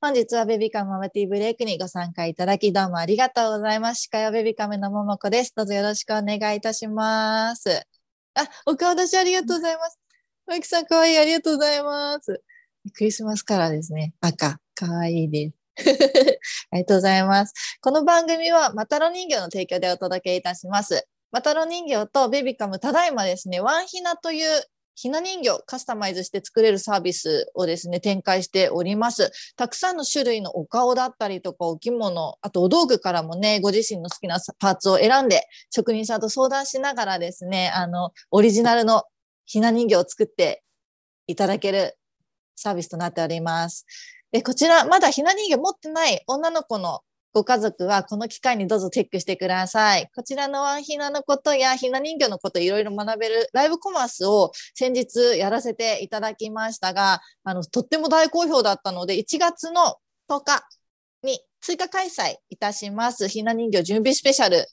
本日はベビカムママティーブレイクにご参加いただきどうもありがとうございます。司会はベビカムのももこです。どうぞよろしくお願いいたします。あ、お顔出しありがとうございます。マキさんかわいい。ありがとうございます。クリスマスカラーですね。赤。かわいいです。ありがとうございます。この番組はマタロ人形の提供でお届けいたします。マタロ人形とベビカムただいまですね、ワンヒナというひな人形カスタマイズして作れるサービスをですね、展開しております。たくさんの種類のお顔だったりとかお着物、あとお道具からもね、ご自身の好きなパーツを選んで、職人さんと相談しながらですね、あの、オリジナルのひな人形を作っていただけるサービスとなっております。で、こちら、まだひな人形持ってない女の子のご家族はこの機会にどうぞチェックしてください。こちらのワンヒナのことやひな人形のこといろいろ学べるライブコマースを先日やらせていただきましたが、あの、とっても大好評だったので、1月の10日に追加開催いたします。ひな人形準備スペシャル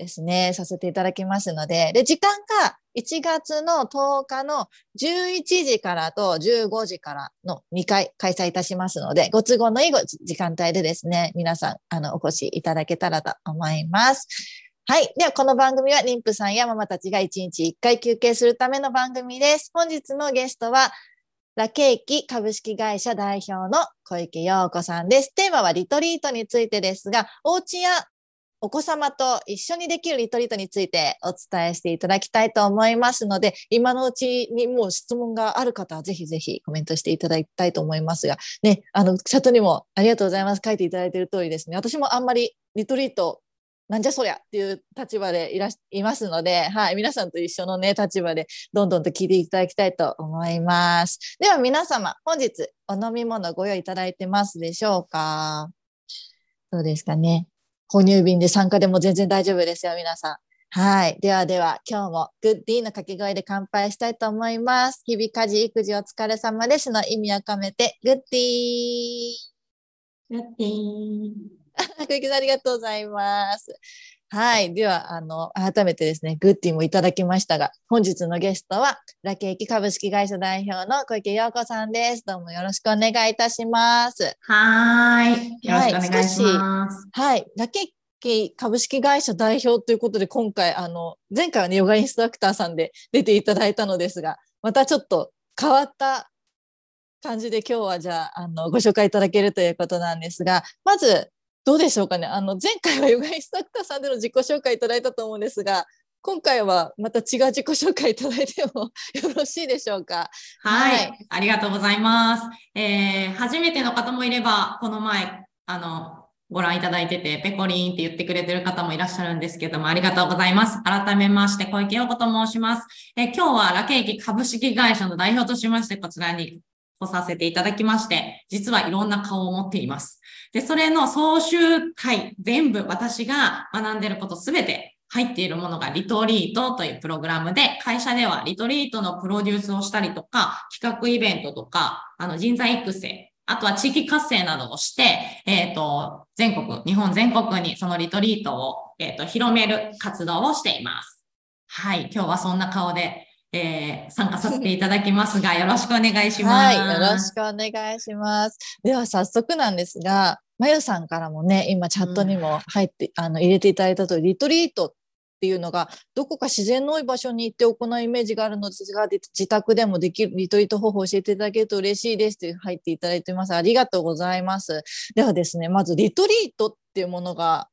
ですね、させていただきますので、で、時間が1月の10日の11時からと15時からの2回開催いたしますので、ご都合のいい時間帯でですね、皆さん、あの、お越しいただけたらと思います。はい。では、この番組は妊婦さんやママたちが1日1回休憩するための番組です。本日のゲストは、ラケーキ株式会社代表の小池陽子さんです。テーマはリトリートについてですが、お家やお子様と一緒にできるリトリートについてお伝えしていただきたいと思いますので、今のうちにもう質問がある方はぜひぜひコメントしていただきたいと思いますが、ね、あの、チャットにもありがとうございます。書いていただいている通りですね。私もあんまりリトリートなんじゃそりゃっていう立場でいらしいますので、はい、皆さんと一緒のね、立場でどんどんと聞いていただきたいと思います。では皆様、本日お飲み物ご用意いただいてますでしょうか？どうですかね？哺乳瓶で参加でも全然大丈夫ですよ、皆さん。はい。ではでは、今日もグッディーの掛け声で乾杯したいと思います。日々家事、育児お疲れ様ですの意味を込めて、グッディー。グッディー。ありがとうございます。はい。では、あの、改めてですね、グッディもいただきましたが、本日のゲストは、ラケーキ株式会社代表の小池陽子さんです。どうもよろしくお願いいたします。はい。よろしくお願いします。はい。ラケーキ株式会社代表ということで、今回、あの、前回はね、ヨガインストラクターさんで出ていただいたのですが、またちょっと変わった感じで今日はじゃあ、あの、ご紹介いただけるということなんですが、まず、どうでしょうかね？あの、前回はヨガインストラクターさんでの自己紹介いただいたと思うんですが、今回はまた違う自己紹介いただいても よろしいでしょうか？はい、はい、ありがとうございます。えー、初めての方もいれば、この前、あの、ご覧いただいてて、ペコリンって言ってくれてる方もいらっしゃるんですけども、ありがとうございます。改めまして、小池陽子と申します。え今日はラケーキ株式会社の代表としまして、こちらに来させていただきまして、実はいろんな顔を持っています。で、それの総集会、全部私が学んでることすべて入っているものがリトリートというプログラムで、会社ではリトリートのプロデュースをしたりとか、企画イベントとか、あの人材育成、あとは地域活性などをして、えっ、ー、と、全国、日本全国にそのリトリートを、えっ、ー、と、広める活動をしています。はい、今日はそんな顔でえー、参加させていただきますが、よろしくお願いします。はい、よろしくお願いします。では早速なんですが、まゆさんからもね、今チャットにも入って、うん、あの入れていただいたとリトリートっていうのが、どこか自然の多い場所に行って行うイメージがあるのですが、自宅でもできるリトリート方法を教えていただけると嬉しいですって入っていただいてます。ありがとうございます。ではですね、まずリトリートっていうものが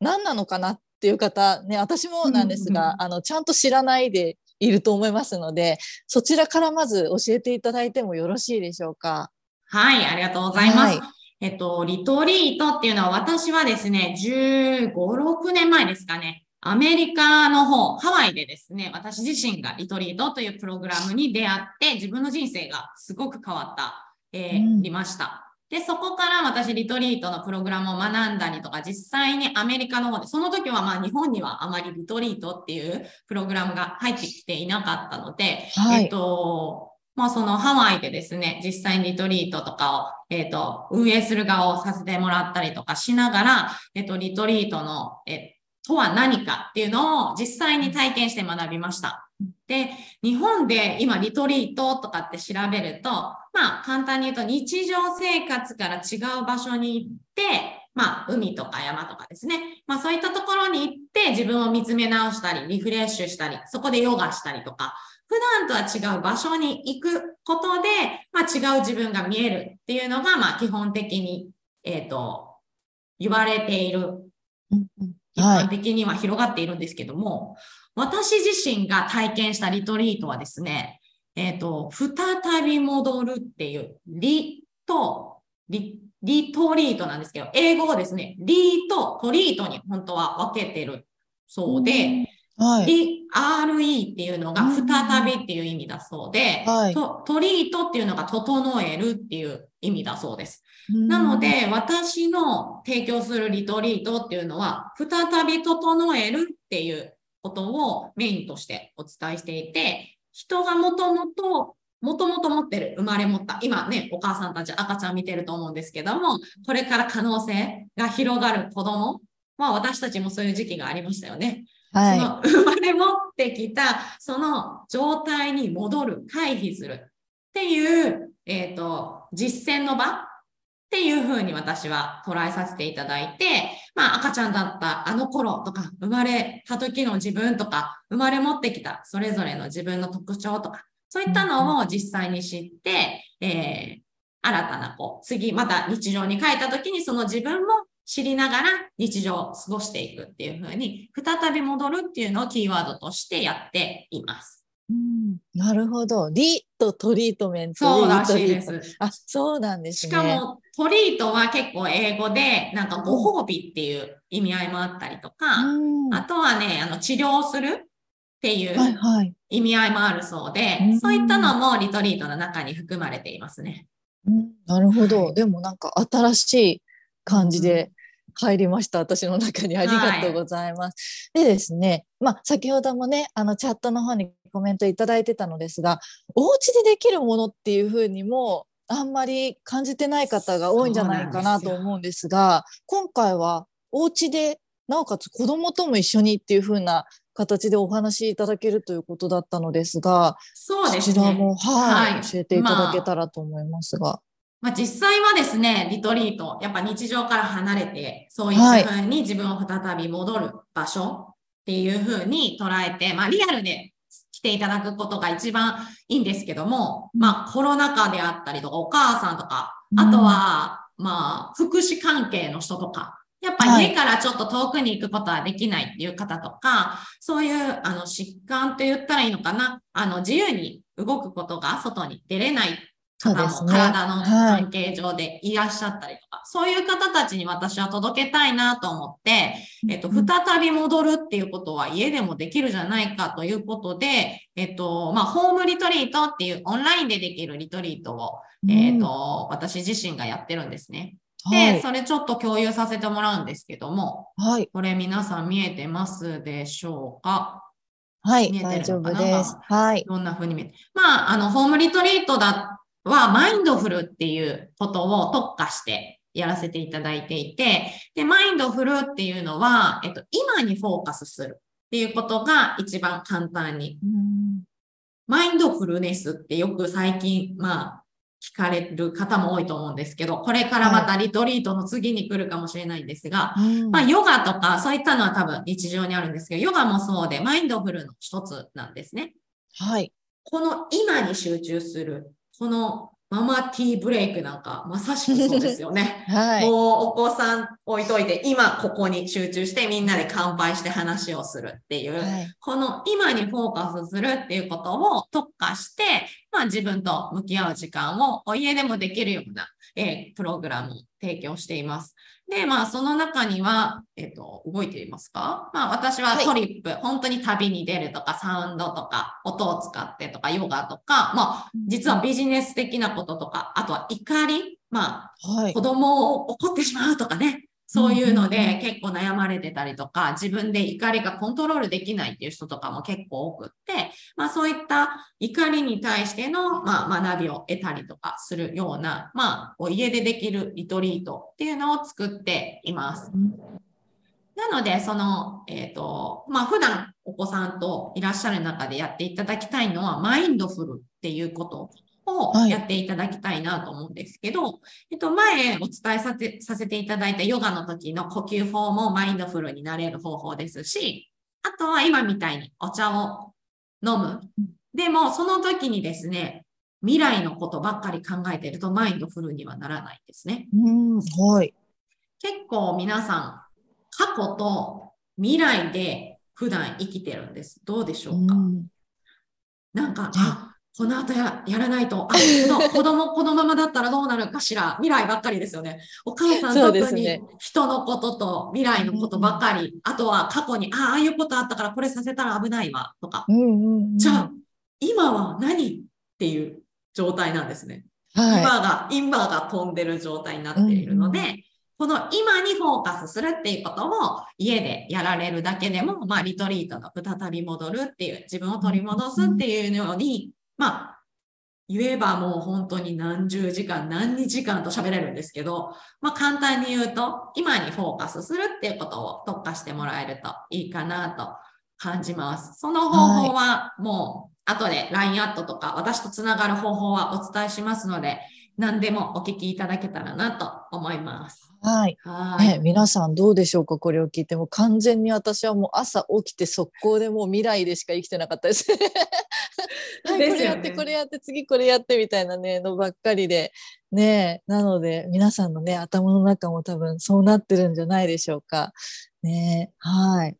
何なのかなっていう方、ね、私もなんですが、あの、ちゃんと知らないでいると思いますので、そちらからまず教えていただいてもよろしいでしょうか？はい、ありがとうございます。はい、えっと、リトリートっていうのは私はですね、15、6年前ですかね、アメリカの方、ハワイでですね、私自身がリトリートというプログラムに出会って自分の人生がすごく変わった、えー、うん、りました。で、そこから私リトリートのプログラムを学んだりとか、実際にアメリカの方で、その時はまあ日本にはあまりリトリートっていうプログラムが入ってきていなかったので、はい、えっと、まあそのハワイでですね、実際にリトリートとかを、えっと、運営する側をさせてもらったりとかしながら、えっと、リトリートの、えとは何かっていうのを実際に体験して学びました。で、日本で今リトリートとかって調べると、まあ簡単に言うと日常生活から違う場所に行って、まあ海とか山とかですね。まあそういったところに行って自分を見つめ直したり、リフレッシュしたり、そこでヨガしたりとか、普段とは違う場所に行くことで、まあ違う自分が見えるっていうのが、まあ基本的に、えっ、ー、と、言われている。一般的には広がっているんですけども、私自身が体験したリトリートはですね、えっ、ー、と、再び戻るっていう、リとリ、リトリートなんですけど、英語をですね、リとトリートに本当は分けてるそうで、はい、リ、RE っていうのが再びっていう意味だそうで、はい、トトリートっていうのが整えるっていう意味だそうです。なので、私の提供するリトリートっていうのは、再び整えるっていうことをメインとしてお伝えしていて、人がもともと、もともと持ってる、生まれ持った、今ね、お母さんたち赤ちゃん見てると思うんですけども、これから可能性が広がる子供、まあ私たちもそういう時期がありましたよね。はい、その生まれ持ってきた、その状態に戻る、回避するっていう、えっ、ー、と、実践の場っていうふうに私は捉えさせていただいて、まあ赤ちゃんだったあの頃とか、生まれた時の自分とか、生まれ持ってきたそれぞれの自分の特徴とか、そういったのを実際に知って、えー、新たなこう、次また日常に帰った時にその自分も知りながら日常を過ごしていくっていうふうに、再び戻るっていうのをキーワードとしてやっています。うん、なるほど。リとトリートメント。そうらしいです。あ、そうなんですね。しかも、トリートは結構英語で、なんかご褒美っていう意味合いもあったりとか、うん、あとはね、あの、治療するっていう意味合いもあるそうで、はいはい、そういったのもリトリートの中に含まれていますね。うん、なるほど。はい、でもなんか新しい感じで、入りました。私の中にありがとうございます。はい、でですね、まあ、先ほどもね、あのチャットの方にコメントいただいてたのですが、お家でできるものっていうふうにも、あんまり感じてない方が多いんじゃないかなと思うんですが、今回はお家で、なおかつ子供とも一緒にっていうふうな形でお話しいただけるということだったのですが、そうですね。こちらも、はい、はい、教えていただけたらと思いますが。まあ、実際はですね、リトリート、やっぱ日常から離れて、そういったふうに自分を再び戻る場所っていうふうに捉えて、まあ、リアルで来ていただくことが一番いいんですけども、まあ、コロナ禍であったりとか、お母さんとか、あとは、まあ、福祉関係の人とか、やっぱ家からちょっと遠くに行くことはできないっていう方とか、はい、そういうあの疾患と言ったらいいのかな、あの自由に動くことが外に出れない方も体の関係上でいらっしゃったりとか、そう、い、そう方たちに私は届けたいなと思って、えっと、再び戻るっていうことは家でもできるじゃないかということで、えっと、まあ、ホームリトリートっていうオンラインでできるリトリートを、えっと、私自身がやってるんですね。で、はい、それちょっと共有させてもらうんですけども、はい、これ皆さん見えてますでしょうか？はい、大丈夫です。はい。どんな風に見えて？まあ、あの、ホームリトリートだはマインドフルっていうことを特化してやらせていただいていて、で、マインドフルっていうのは、えっと、今にフォーカスするっていうことが一番簡単に。マインドフルネスってよく最近、まあ、聞かれる方も多いと思うんですけど、これからまたリトリートの次に来るかもしれないんですが、はい、まあ、ヨガとかそういったのは多分日常にあるんですけど、ヨガもそうで、マインドフルの一つなんですね。はい。この今に集中する。このママティーブレイクなんかまさしくそうですよね。はい、もうお子さん置いといて今ここに集中してみんなで乾杯して話をするっていう、はい、この今にフォーカスするっていうことを特化して、まあ、自分と向き合う時間をお家でもできるような、えー、プログラムを提供しています。で、まあ、その中には、えっ、ー、と、動いていますか？まあ、私はトリップ、はい、本当に旅に出るとか、サウンドとか、音を使ってとか、ヨガとか、まあ、実はビジネス的なこととか、あとは怒り、まあ、はい、子供を怒ってしまうとかね、そういうので結構悩まれてたりとか、自分で怒りがコントロールできないっていう人とかも結構多くって、まあそういった怒りに対しての、まあ、学びを得たりとかするような、まあ家でできるリトリートっていうのを作っています。なので、その、えっ、ー、と、まあ、普段お子さんといらっしゃる中でやっていただきたいのは、マインドフルっていうことをやっていただきたいなと思うんですけど、はい、えっと、前お伝えさせさせていただいたヨガの時の呼吸法もマインドフルになれる方法ですし、あとは今みたいにお茶を飲む。でも、その時にですね、未来のことばっかり考えてるとマインドフルにはならないですね。うん、はい。結構皆さん、過去と未来で普段生きてるんです。どうでしょうか、うん、なんか、あ、この後ややらないと、あ、この 子供、このままだったらどうなるかしら、未来ばっかりですよね。お母さん特に人のことと未来のことばっかり、あとは過去に、ああ、ああいうことあったからこれさせたら危ないわ、とか。じゃあ、今は何っていう状態なんですね。はい、今が、今が飛んでる状態になっているので、うんうん、この今にフォーカスするっていうことを家でやられるだけでも、まあ、リトリートが再び戻るっていう、自分を取り戻すっていうように、まあ、言えばもう本当に何十時間、何日間と喋れるんですけど、まあ簡単に言うと、今にフォーカスするっていうことを特化してもらえるといいかなと感じます。その方法はもう後で LINE アットとか私とつながる方法はお伝えしますので、何でもお聞きいただけたらなと思います。はい。はいね、皆さんどうでしょうか？これを聞いても完全に私はもう朝起きて速攻でもう未来でしか生きてなかったです。はい、これやって、これやって、次これやってみたいなね、のばっかりで。ねなので、皆さんのね、頭の中も多分そうなってるんじゃないでしょうか。ねはい。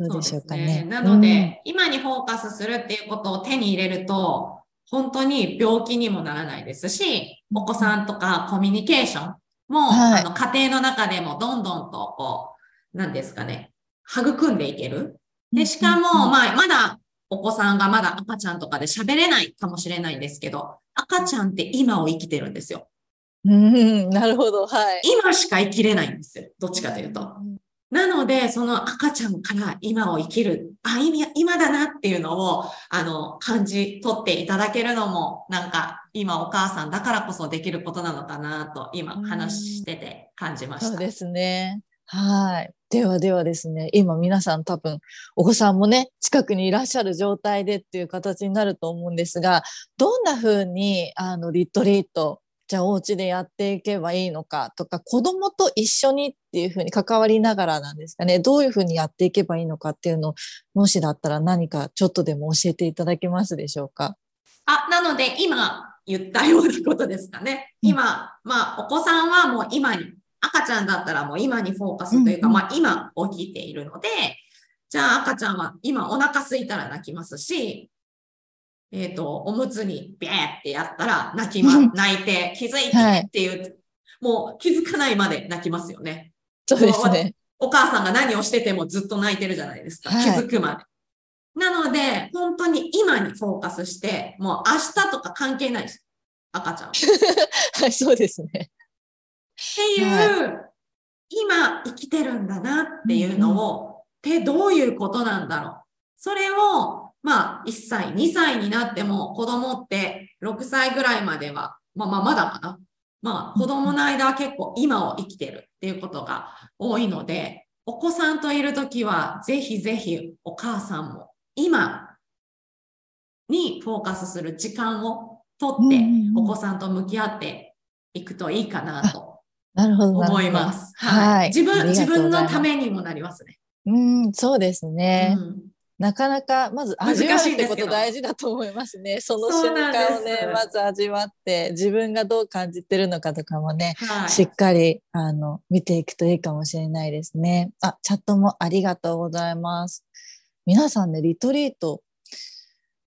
どうでしょうかね。ねなので、うん、今にフォーカスするっていうことを手に入れると、本当に病気にもならないですし、お子さんとかコミュニケーションも、はい、あの家庭の中でもどんどんとこう、なんですかね、育んでいける。で、しかも、まあ、まだお子さんがまだ赤ちゃんとかで喋れないかもしれないんですけど、赤ちゃんって今を生きてるんですよ。うん、なるほど。はい。今しか生きれないんですよ。どっちかというと。なので、その赤ちゃんから今を生きる、あ、今今だなっていうのを、あの、感じ取っていただけるのも、なんか、今お母さんだからこそできることなのかなと、今話してて感じました。そうですね。はい。ではではですね、今皆さん多分お子さんもね、近くにいらっしゃる状態でっていう形になると思うんですが、どんな風にあにリトリートじゃあお家でやっていけばいいのかとか子供と一緒にっていうふうに関わりながらなんですかね。どういうふうにやっていけばいいのかっていうのをもしだったら何かちょっとでも教えていただけますでしょうか。あなので今言ったようなことですかね。今、まあお子さんはもう今に赤ちゃんだったらもう今にフォーカスというか、まあ今起きているのでじゃあ赤ちゃんは今お腹空いたら泣きますしえっ、ー、と、おむつにビャーってやったら泣きま、泣いて、気づいてっていう、はい、もう気づかないまで泣きますよね。そうですね。お母さんが何をしててもずっと泣いてるじゃないですか。はい、気づくまで。なので、本当に今にフォーカスして、もう明日とか関係ないです。赤ちゃん。はい、そうですね。っていう、はい、今生きてるんだなっていうのを、うんってどういうことなんだろう。それをまあ、1歳、2歳になっても子供って6歳ぐらいまでは、まあまあまだかな。まあ、子供の間は結構今を生きてるっていうことが多いので、お子さんといるときは、ぜひぜひお母さんも今にフォーカスする時間をとって、お子さんと向き合っていくといいかなと思います。はい、自分、自分のためにもなりますね。うん、そうですね。うんなかなかまず味わうってこと大事だと思いますね。その瞬間をねまず味わって自分がどう感じてるのかとかもね、はい、しっかりあの見ていくといいかもしれないですね。あチャットもありがとうございます。皆さんねリトリート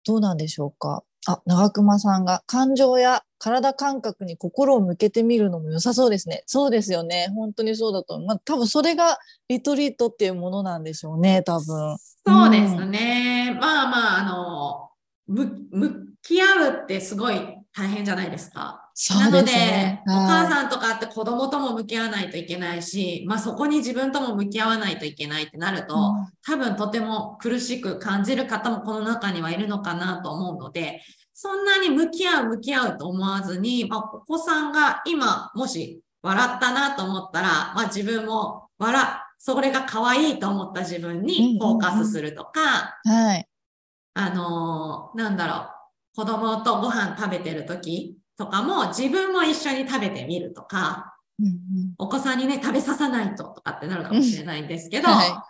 どうなんでしょうか？あ長熊さんが感情や体感覚に心を向けてみるのも良さそうですね。そうですよね。本当にそうだと思う。まあ、多分それがリトリートっていうものなんでしょうね、多分。そうですね。うん、まあまあ、あの、向き合うってすごい大変じゃないですか。すね、なので、お母さんとかって子供とも向き合わないといけないし、まあそこに自分とも向き合わないといけないってなると、うん、多分とても苦しく感じる方もこの中にはいるのかなと思うので、そんなに向き合う向き合うと思わずに、まあ、お子さんが今もし笑ったなと思ったら、まあ、自分も笑それが可愛いと思った自分にフォーカスするとか、はい。あのーなんだろう、子供とご飯食べてる時とかも自分も一緒に食べてみるとか、うんうん。お子さんにね、食べささないととかってなるかもしれないんですけど、は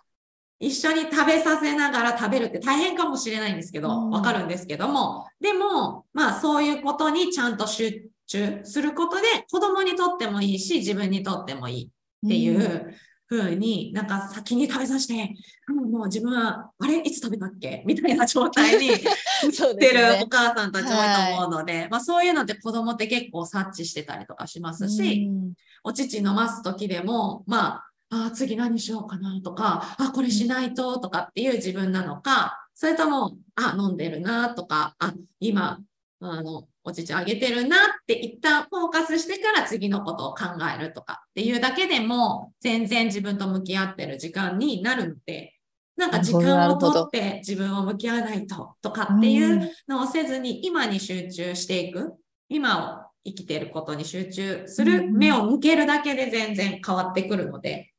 一緒に食べさせながら食べるって大変かもしれないんですけうど、ん。わかるんですけども、でも、まあそういうことにちゃんと集中することで、子供にとってもいいし、自分にとってもいいっていうんう風に、なんか先に食べさせて、うんもう自分は、あれ？いつ食べたっけ？みたいな状態に そうってるお母さんたち多いと思うので、まあそういうのって子供って結構察知してたりとかしますし、うん。お乳飲ます時でも、まあ、あー次何しようかなとか、あ、これしないととかっていう自分なのか、それとも、あ、飲んでるなとか、あ、今、あの、お乳あげてるなって一旦フォーカスしてから次のことを考えるとかっていうだけでも、全然自分と向き合ってる時間になるので、なんか時間をとって自分を向き合わないととかっていうのをせずに今に集中していく。今を生きていることに集中するうん目を向けるだけで全然変わってくるので、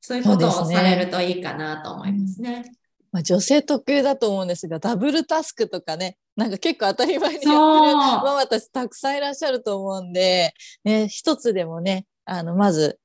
そういうことをされるといいかなと思いますね。まあ、女性特有だと思うんですがダブルタスクとかねなんか結構当たり前にやってるママたちたくさんいらっしゃると思うんで、ね、一つでもねあのまず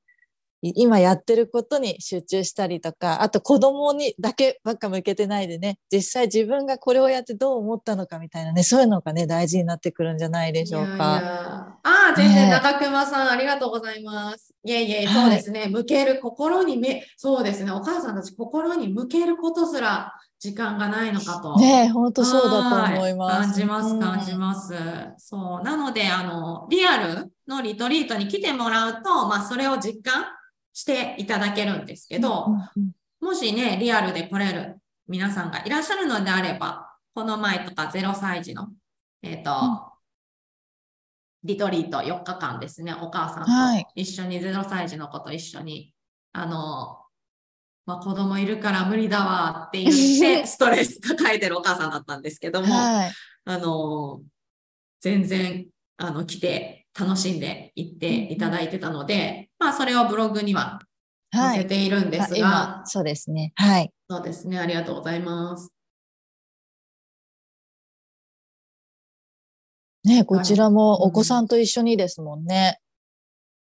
い今やってることに集中したりとかあと子供にだけばっか向けてないでね実際自分がこれをやってどう思ったのかみたいなねそういうのがね大事になってくるんじゃないでしょうか。いやいやああ、全然ね中熊さん、ありがとうございます。いえいえ、はいそうですね。向ける心にめ、そうですね。お母さんたち心に向けることすら時間がないのかと。ね本当そうだと思います。は感じます、うん感じます。そう。なので、あの、リアルのリトリートに来てもらうと、まあ、それを実感していただけるんですけど、うんうんもしね、リアルで来れる皆さんがいらっしゃるのであれば、この前とか0歳児の、えっ、と、うんリトリート4日間ですね、お母さんはいと一緒に0歳児の子と一緒に、あの、まあ、子供いるから無理だわって言って、ストレス抱えてるお母さんだったんですけども、はいあの、全然、あの、来て楽しんで行っていただいてたので、まあ、それをブログにははい載せているんですが、あ今そうですね。はい。そうですね。ありがとうございます。ね、こちらもお子さんと一緒にですもんね。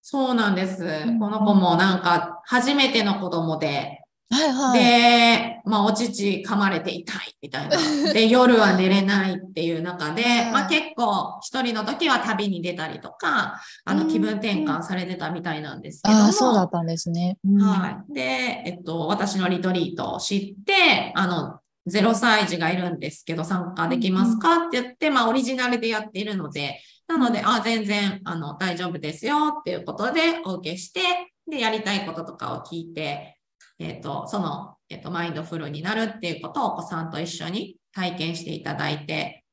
そうなんです。んこの子もなんか初めての子供で、はいはい。で、まあお乳噛まれて痛いみたいな。で、夜は寝れないっていう中で、はいまあ結構一人の時は旅に出たりとか、あうんの気分転換されてたみたいなんですけども。そうだったんですね。うんはい。で、えっと、私のリトリートを知って、あの、0歳児がいるんですけど、参加できますかって言って、まあ、オリジナルでやっているので、なので、あ、全然、あの、大丈夫ですよっていうことで、お受けして、で、やりたいこととかを聞いて、えっと、その、えっと、マインドフルになるっていうことをお子さんと一緒に体験していただいて、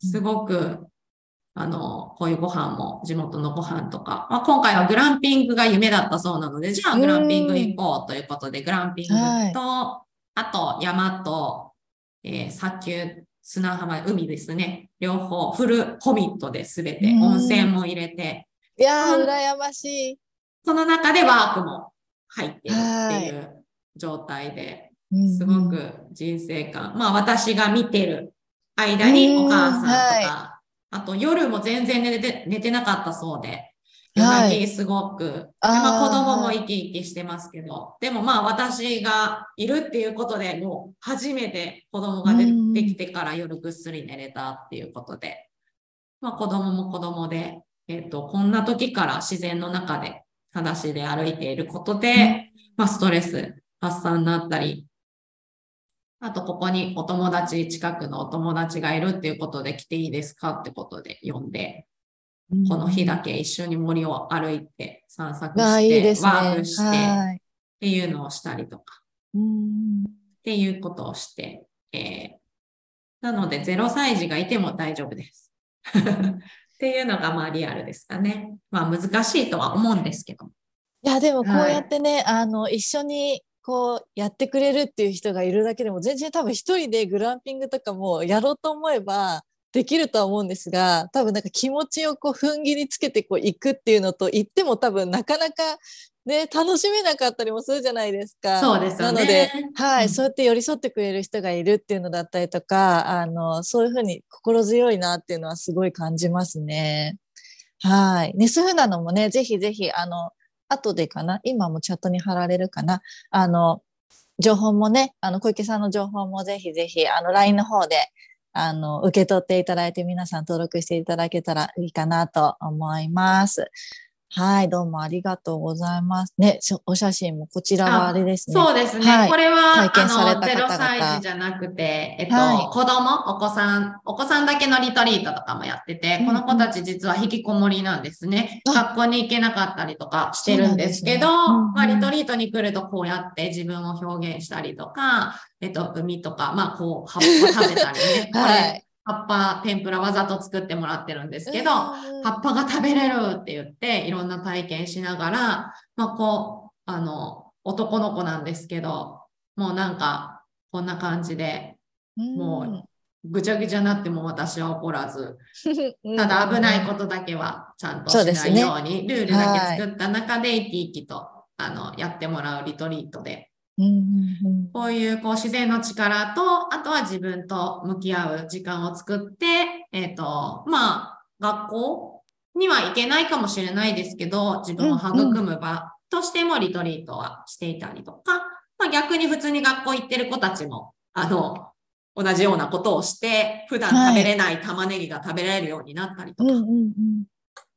すごく、あの、こういうご飯も、地元のご飯とか、まあ、今回はグランピングが夢だったそうなので、じゃあグランピング行こうということで、グランピングと、はいあと山と、えー砂丘、砂浜、海ですね。両方、フルコミットで全て、うん。温泉も入れて、いやー、うん羨ましい。その中でワークも入っているっていう状態で、すごく人生観、まあ私が見てる間にお母さんとか、はあと夜も全然寝て寝てなかったそうで、夜はい。泣きすごく、であー。まあ子供も生き生きしてますけど、でもまあ私がいるっていうことでもう初めて子供が出うんてきてから夜ぐっすり寝れたっていうことで、まあ子供も子供で、えっ、と、こんな時から自然の中で裸足で歩いていることで、まあストレス発散になったり、あと、ここにお友達、近くのお友達がいるっていうことで来ていいですかってことで呼んで、この日だけ一緒に森を歩いて散策まあして、いいね。ワークしてっはい。ていうのをしたりとかうんっていうことをして、えーなので0歳児がいても大丈夫です。っていうのがまあリアルですかね。まあ難しいとは思うんですけど。いやでもこうやってね、あの一緒にこうやってくれるっていう人がいるだけでも全然多分一人でグランピングとかもやろうと思えばできるとは思うんですが多分なんか気持ちをこう踏ん切りつけてこう行くっていうのと言っても多分なかなかね、楽しめなかったりもするじゃないですか。そうですよね。なので、はい、うんそうやって寄り添ってくれる人がいるっていうのだったりとか、あの、そういうふうに心強いなっていうのはすごい感じますね。はい。ね、そういうのもね、ぜひぜひ、あの、後でかな、今もチャットに貼られるかな、あの、情報もね、あの、小池さんの情報もぜひぜひ、あの、LINE の方で、あの、受け取っていただいて皆さん登録していただけたらいいかなと思います。はい、どうもありがとうございます。ね、お写真もこちらはあれですね。そうですね。はいこれは、体験されたあの、0方々歳児じゃなくて、えっと、はい子供、お子さん、お子さんだけのリトリートとかもやってて、うんこの子たち実は引きこもりなんですね。あ学校に行けなかったりとかしてるんですけど、ねうんうんまあ、リトリートに来るとこうやって自分を表現したりとか、えっと、海とか、まあ、こう、葉っぱ食べたりね。これ、はい葉っぱ、天ぷらわざと作ってもらってるんですけど、うん葉っぱが食べれるって言って、いろんな体験しながら、まあ、こう、あの、男の子なんですけど、もうなんか、こんな感じで、もう、ぐちゃぐちゃになっても私は怒らず、うん。ただ危ないことだけはちゃんとしないように、ルールだけ作った中で生き生きと、あの、やってもらうリトリートで、こういうこう自然の力と、あとは自分と向き合う時間を作って、えっ、と、まあ、学校には行けないかもしれないですけど、自分を育む場としてもリトリートはしていたりとか、まあ逆に普通に学校行ってる子たちも、あの、同じようなことをして、普段食べれない玉ねぎが食べられるようになったりとか、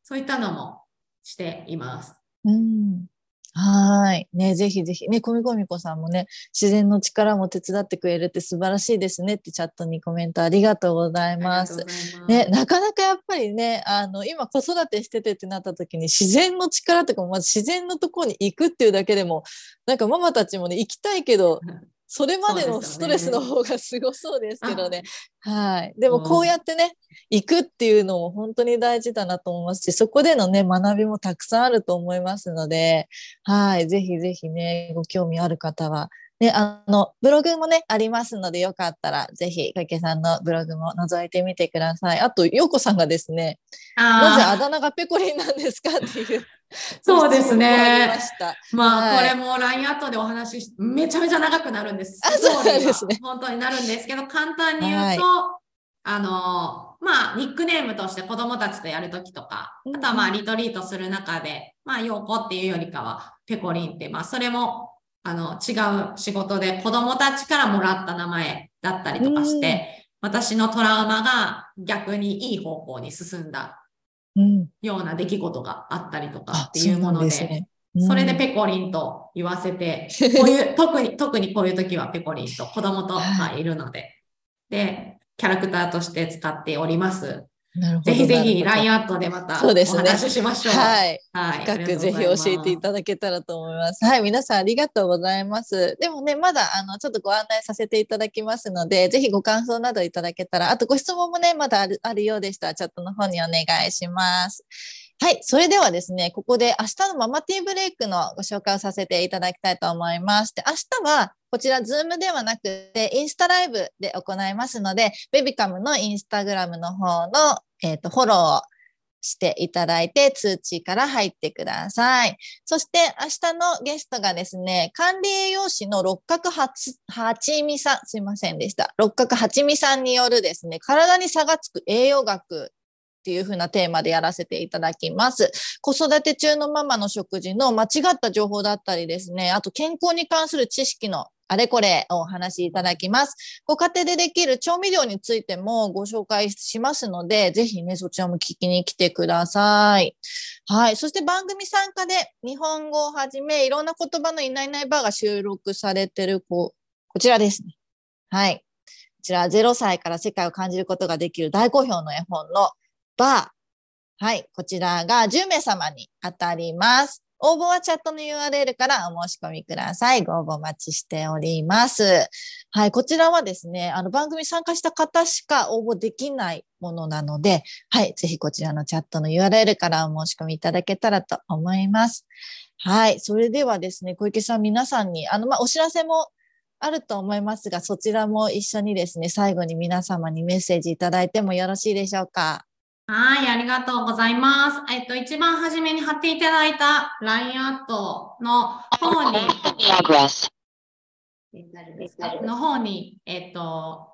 そういったのもしています。うんうんはーい。ね、ぜひぜひ。ね、コミコミコさんもね、自然の力も手伝ってくれるって素晴らしいですねってチャットにコメントありがとうございますますね、なかなかやっぱりね、あの、今子育てしててってなった時に自然の力とか、まず自然のところに行くっていうだけでも、なんかママたちもね、行きたいけど、それまでのストレスの方がすごそうですけどね。はい。でもこうやってね、行くっていうのも本当に大事だなと思いますし、そこでのね、学びもたくさんあると思いますので、はい。ぜひぜひね、ご興味ある方は、ね、あの、ブログもね、ありますので、よかったら、ぜひ、かけさんのブログも覗いてみてください。あと、ようこさんがですね、なぜああだ名がペコリンなんですかっていう。そうですね。まあ、はい。これも LINE 後でお話しし、めちゃめちゃ長くなるんです。あそうですね。本当になるんですけど、簡単に言うと、はい。あの、まあ、ニックネームとして子供たちとやるときとか、うんあとはまあ、リトリートする中で、まあ、陽子っていうよりかは、ペコリンって、まあ、それも、あの、違う仕事で子供たちからもらった名前だったりとかして、私のトラウマが逆にいい方向に進んだうん。ような出来事があったりとかあっていうもので、そうなんすね。それでうん。ペコリンと言わせて、こういう、特に、特にこういう時はペコリンと子供とはい。まあいるので、で、キャラクターとして使っております。なるほど。ぜひぜひ LINE アットでまたお話ししましょう。はい。はい。深くぜひ教えていただけたらと思います。はい、皆さんありがとうございます。でもね、まだあのちょっとご案内させていただきますので、ぜひご感想などいただけたら、あとご質問もね、まだあるあるようでしたら、チャットの方にお願いします。はい、それではですね、ここで明日のママティーブレイクのご紹介をさせていただきたいと思います。で、明日はこちら、 Zoom ではなくて、インスタライブで行いますので、ベビカムのインスタグラムの方の、えっ、と、フォローをしていただいて、通知から入ってください。そして明日のゲストがですね、管理栄養士の六角はちはちみさん、すいませんでした。六角はちみさんによるですね、体に差がつく栄養学っていう風なテーマでやらせていただきます。子育て中のママの食事の間違った情報だったりですね、あと健康に関する知識のあれこれお話しいただきます。ご家庭でできる調味料についてもご紹介しますので、ぜひね、そちらも聞きに来てください。はい。そして番組参加で日本語をはじめ、いろんな言葉のいないいないバーが収録されてるここちらですね。はい。こちら0歳から世界を感じることができる大好評の絵本のバー。はい。こちらが10名様に当たります。応募はチャットの URL からお申し込みください。ご応募お待ちしております。はい。こちらはですね、あの番組参加した方しか応募できないものなので、はい。ぜひこちらのチャットの URL からお申し込みいただけたらと思います。はい。それではですね、小池さん皆さんに、あの、まあ、お知らせもあると思いますが、そちらも一緒にですね、最後に皆様にメッセージいただいてもよろしいでしょうか？はい、ありがとうございます。えっと、一番初めに貼っていただいた LINE アットの方に、の方に、えっと、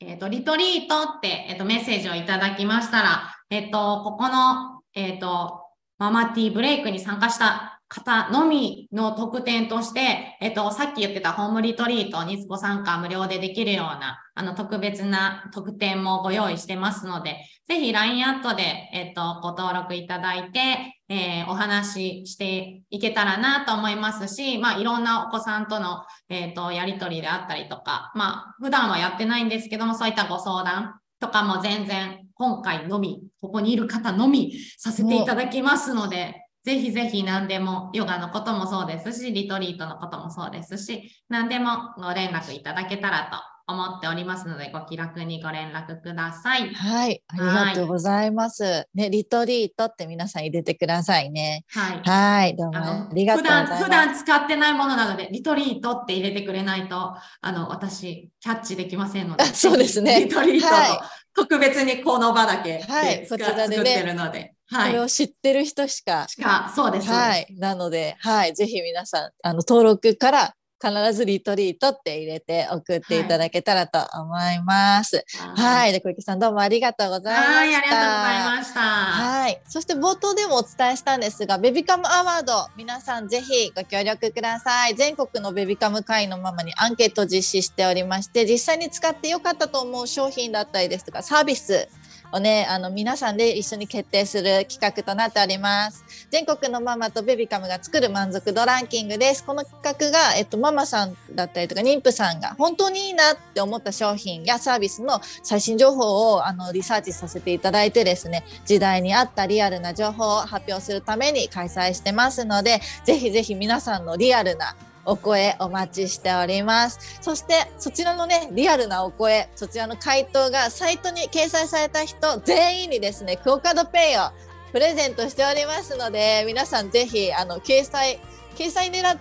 えっと、リトリートって、えっと、メッセージをいただきましたら、えっと、ここの、えっと、ママティーブレイクに参加した方のみの特典として、えっと、さっき言ってたホームリトリートにご参加無料でできるような、あの、特別な特典もご用意してますので、ぜひ LINE アットで、えっと、ご登録いただいて、えーお話ししていけたらなと思いますし、まあ、いろんなお子さんとの、えっと、やりとりであったりとか、まあ、普段はやってないんですけども、そういったご相談とかも全然、今回のみ、ここにいる方のみさせていただきますので、ぜひぜひ何でも、ヨガのこともそうですし、リトリートのこともそうですし、何でもご連絡いただけたらと思っておりますので、ご気楽にご連絡ください。はい、ありがとうございます。ね、リトリートって皆さん入れてくださいね。はい。はい、どうもありがとうございます。普段普段使ってないものなので、リトリートって入れてくれないと、あの、私、キャッチできませんので。あそうですねリトリートと、は特別にこの場だけはい作ってるので。はい。これを知ってる人しかしか、そうです。はい。なので、はい。ぜひ皆さん、あの、登録から必ずリトリートって入れて送っていただけたらと思います。はい。で、小池さんどうもありがとうございました。はい、ありがとうございました。はい。そして冒頭でもお伝えしたんですが、ベビカムアワード、皆さんぜひご協力ください。全国のベビカム会員のママにアンケートを実施しておりまして、実際に使ってよかったと思う商品だったりですとか、サービスをね、あの皆さんで一緒に決定する企画となっております。全国のママとベビカムが作る満足度ランキングです。この企画が、えっと、ママさんだったりとか、妊婦さんが本当にいいなって思った商品やサービスの最新情報をあのリサーチさせていただいてですね、時代に合ったリアルな情報を発表するために開催してますので、ぜひぜひ皆さんのリアルなお声お待ちしております。そしてそちらのね、リアルなお声、そちらの回答がサイトに掲載された人全員にですね、クオカードペイをプレゼントしておりますので、皆さんぜひあの掲載掲載狙っ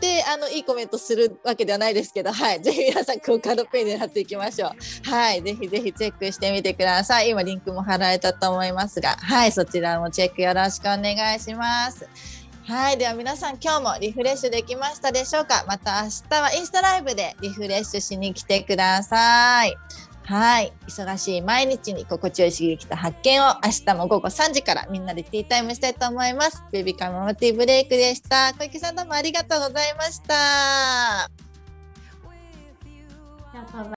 てあのいいコメントするわけではないですけど、はい、ぜひ皆さんクオカードペイ狙っていきましょう。はい、ぜひぜひチェックしてみてください。今リンクも貼られたと思いますが、はい、そちらもチェックよろしくお願いします。はい、では皆さん今日もリフレッシュできましたでしょうか？また明日はインスタライブでリフレッシュしに来てください。はい、忙しい毎日に心地よい刺激と発見を明日も午後3時からみんなでティータイムしたいと思います。ベビーカムママティブレイクでした。小池さんどうもありがとうございました。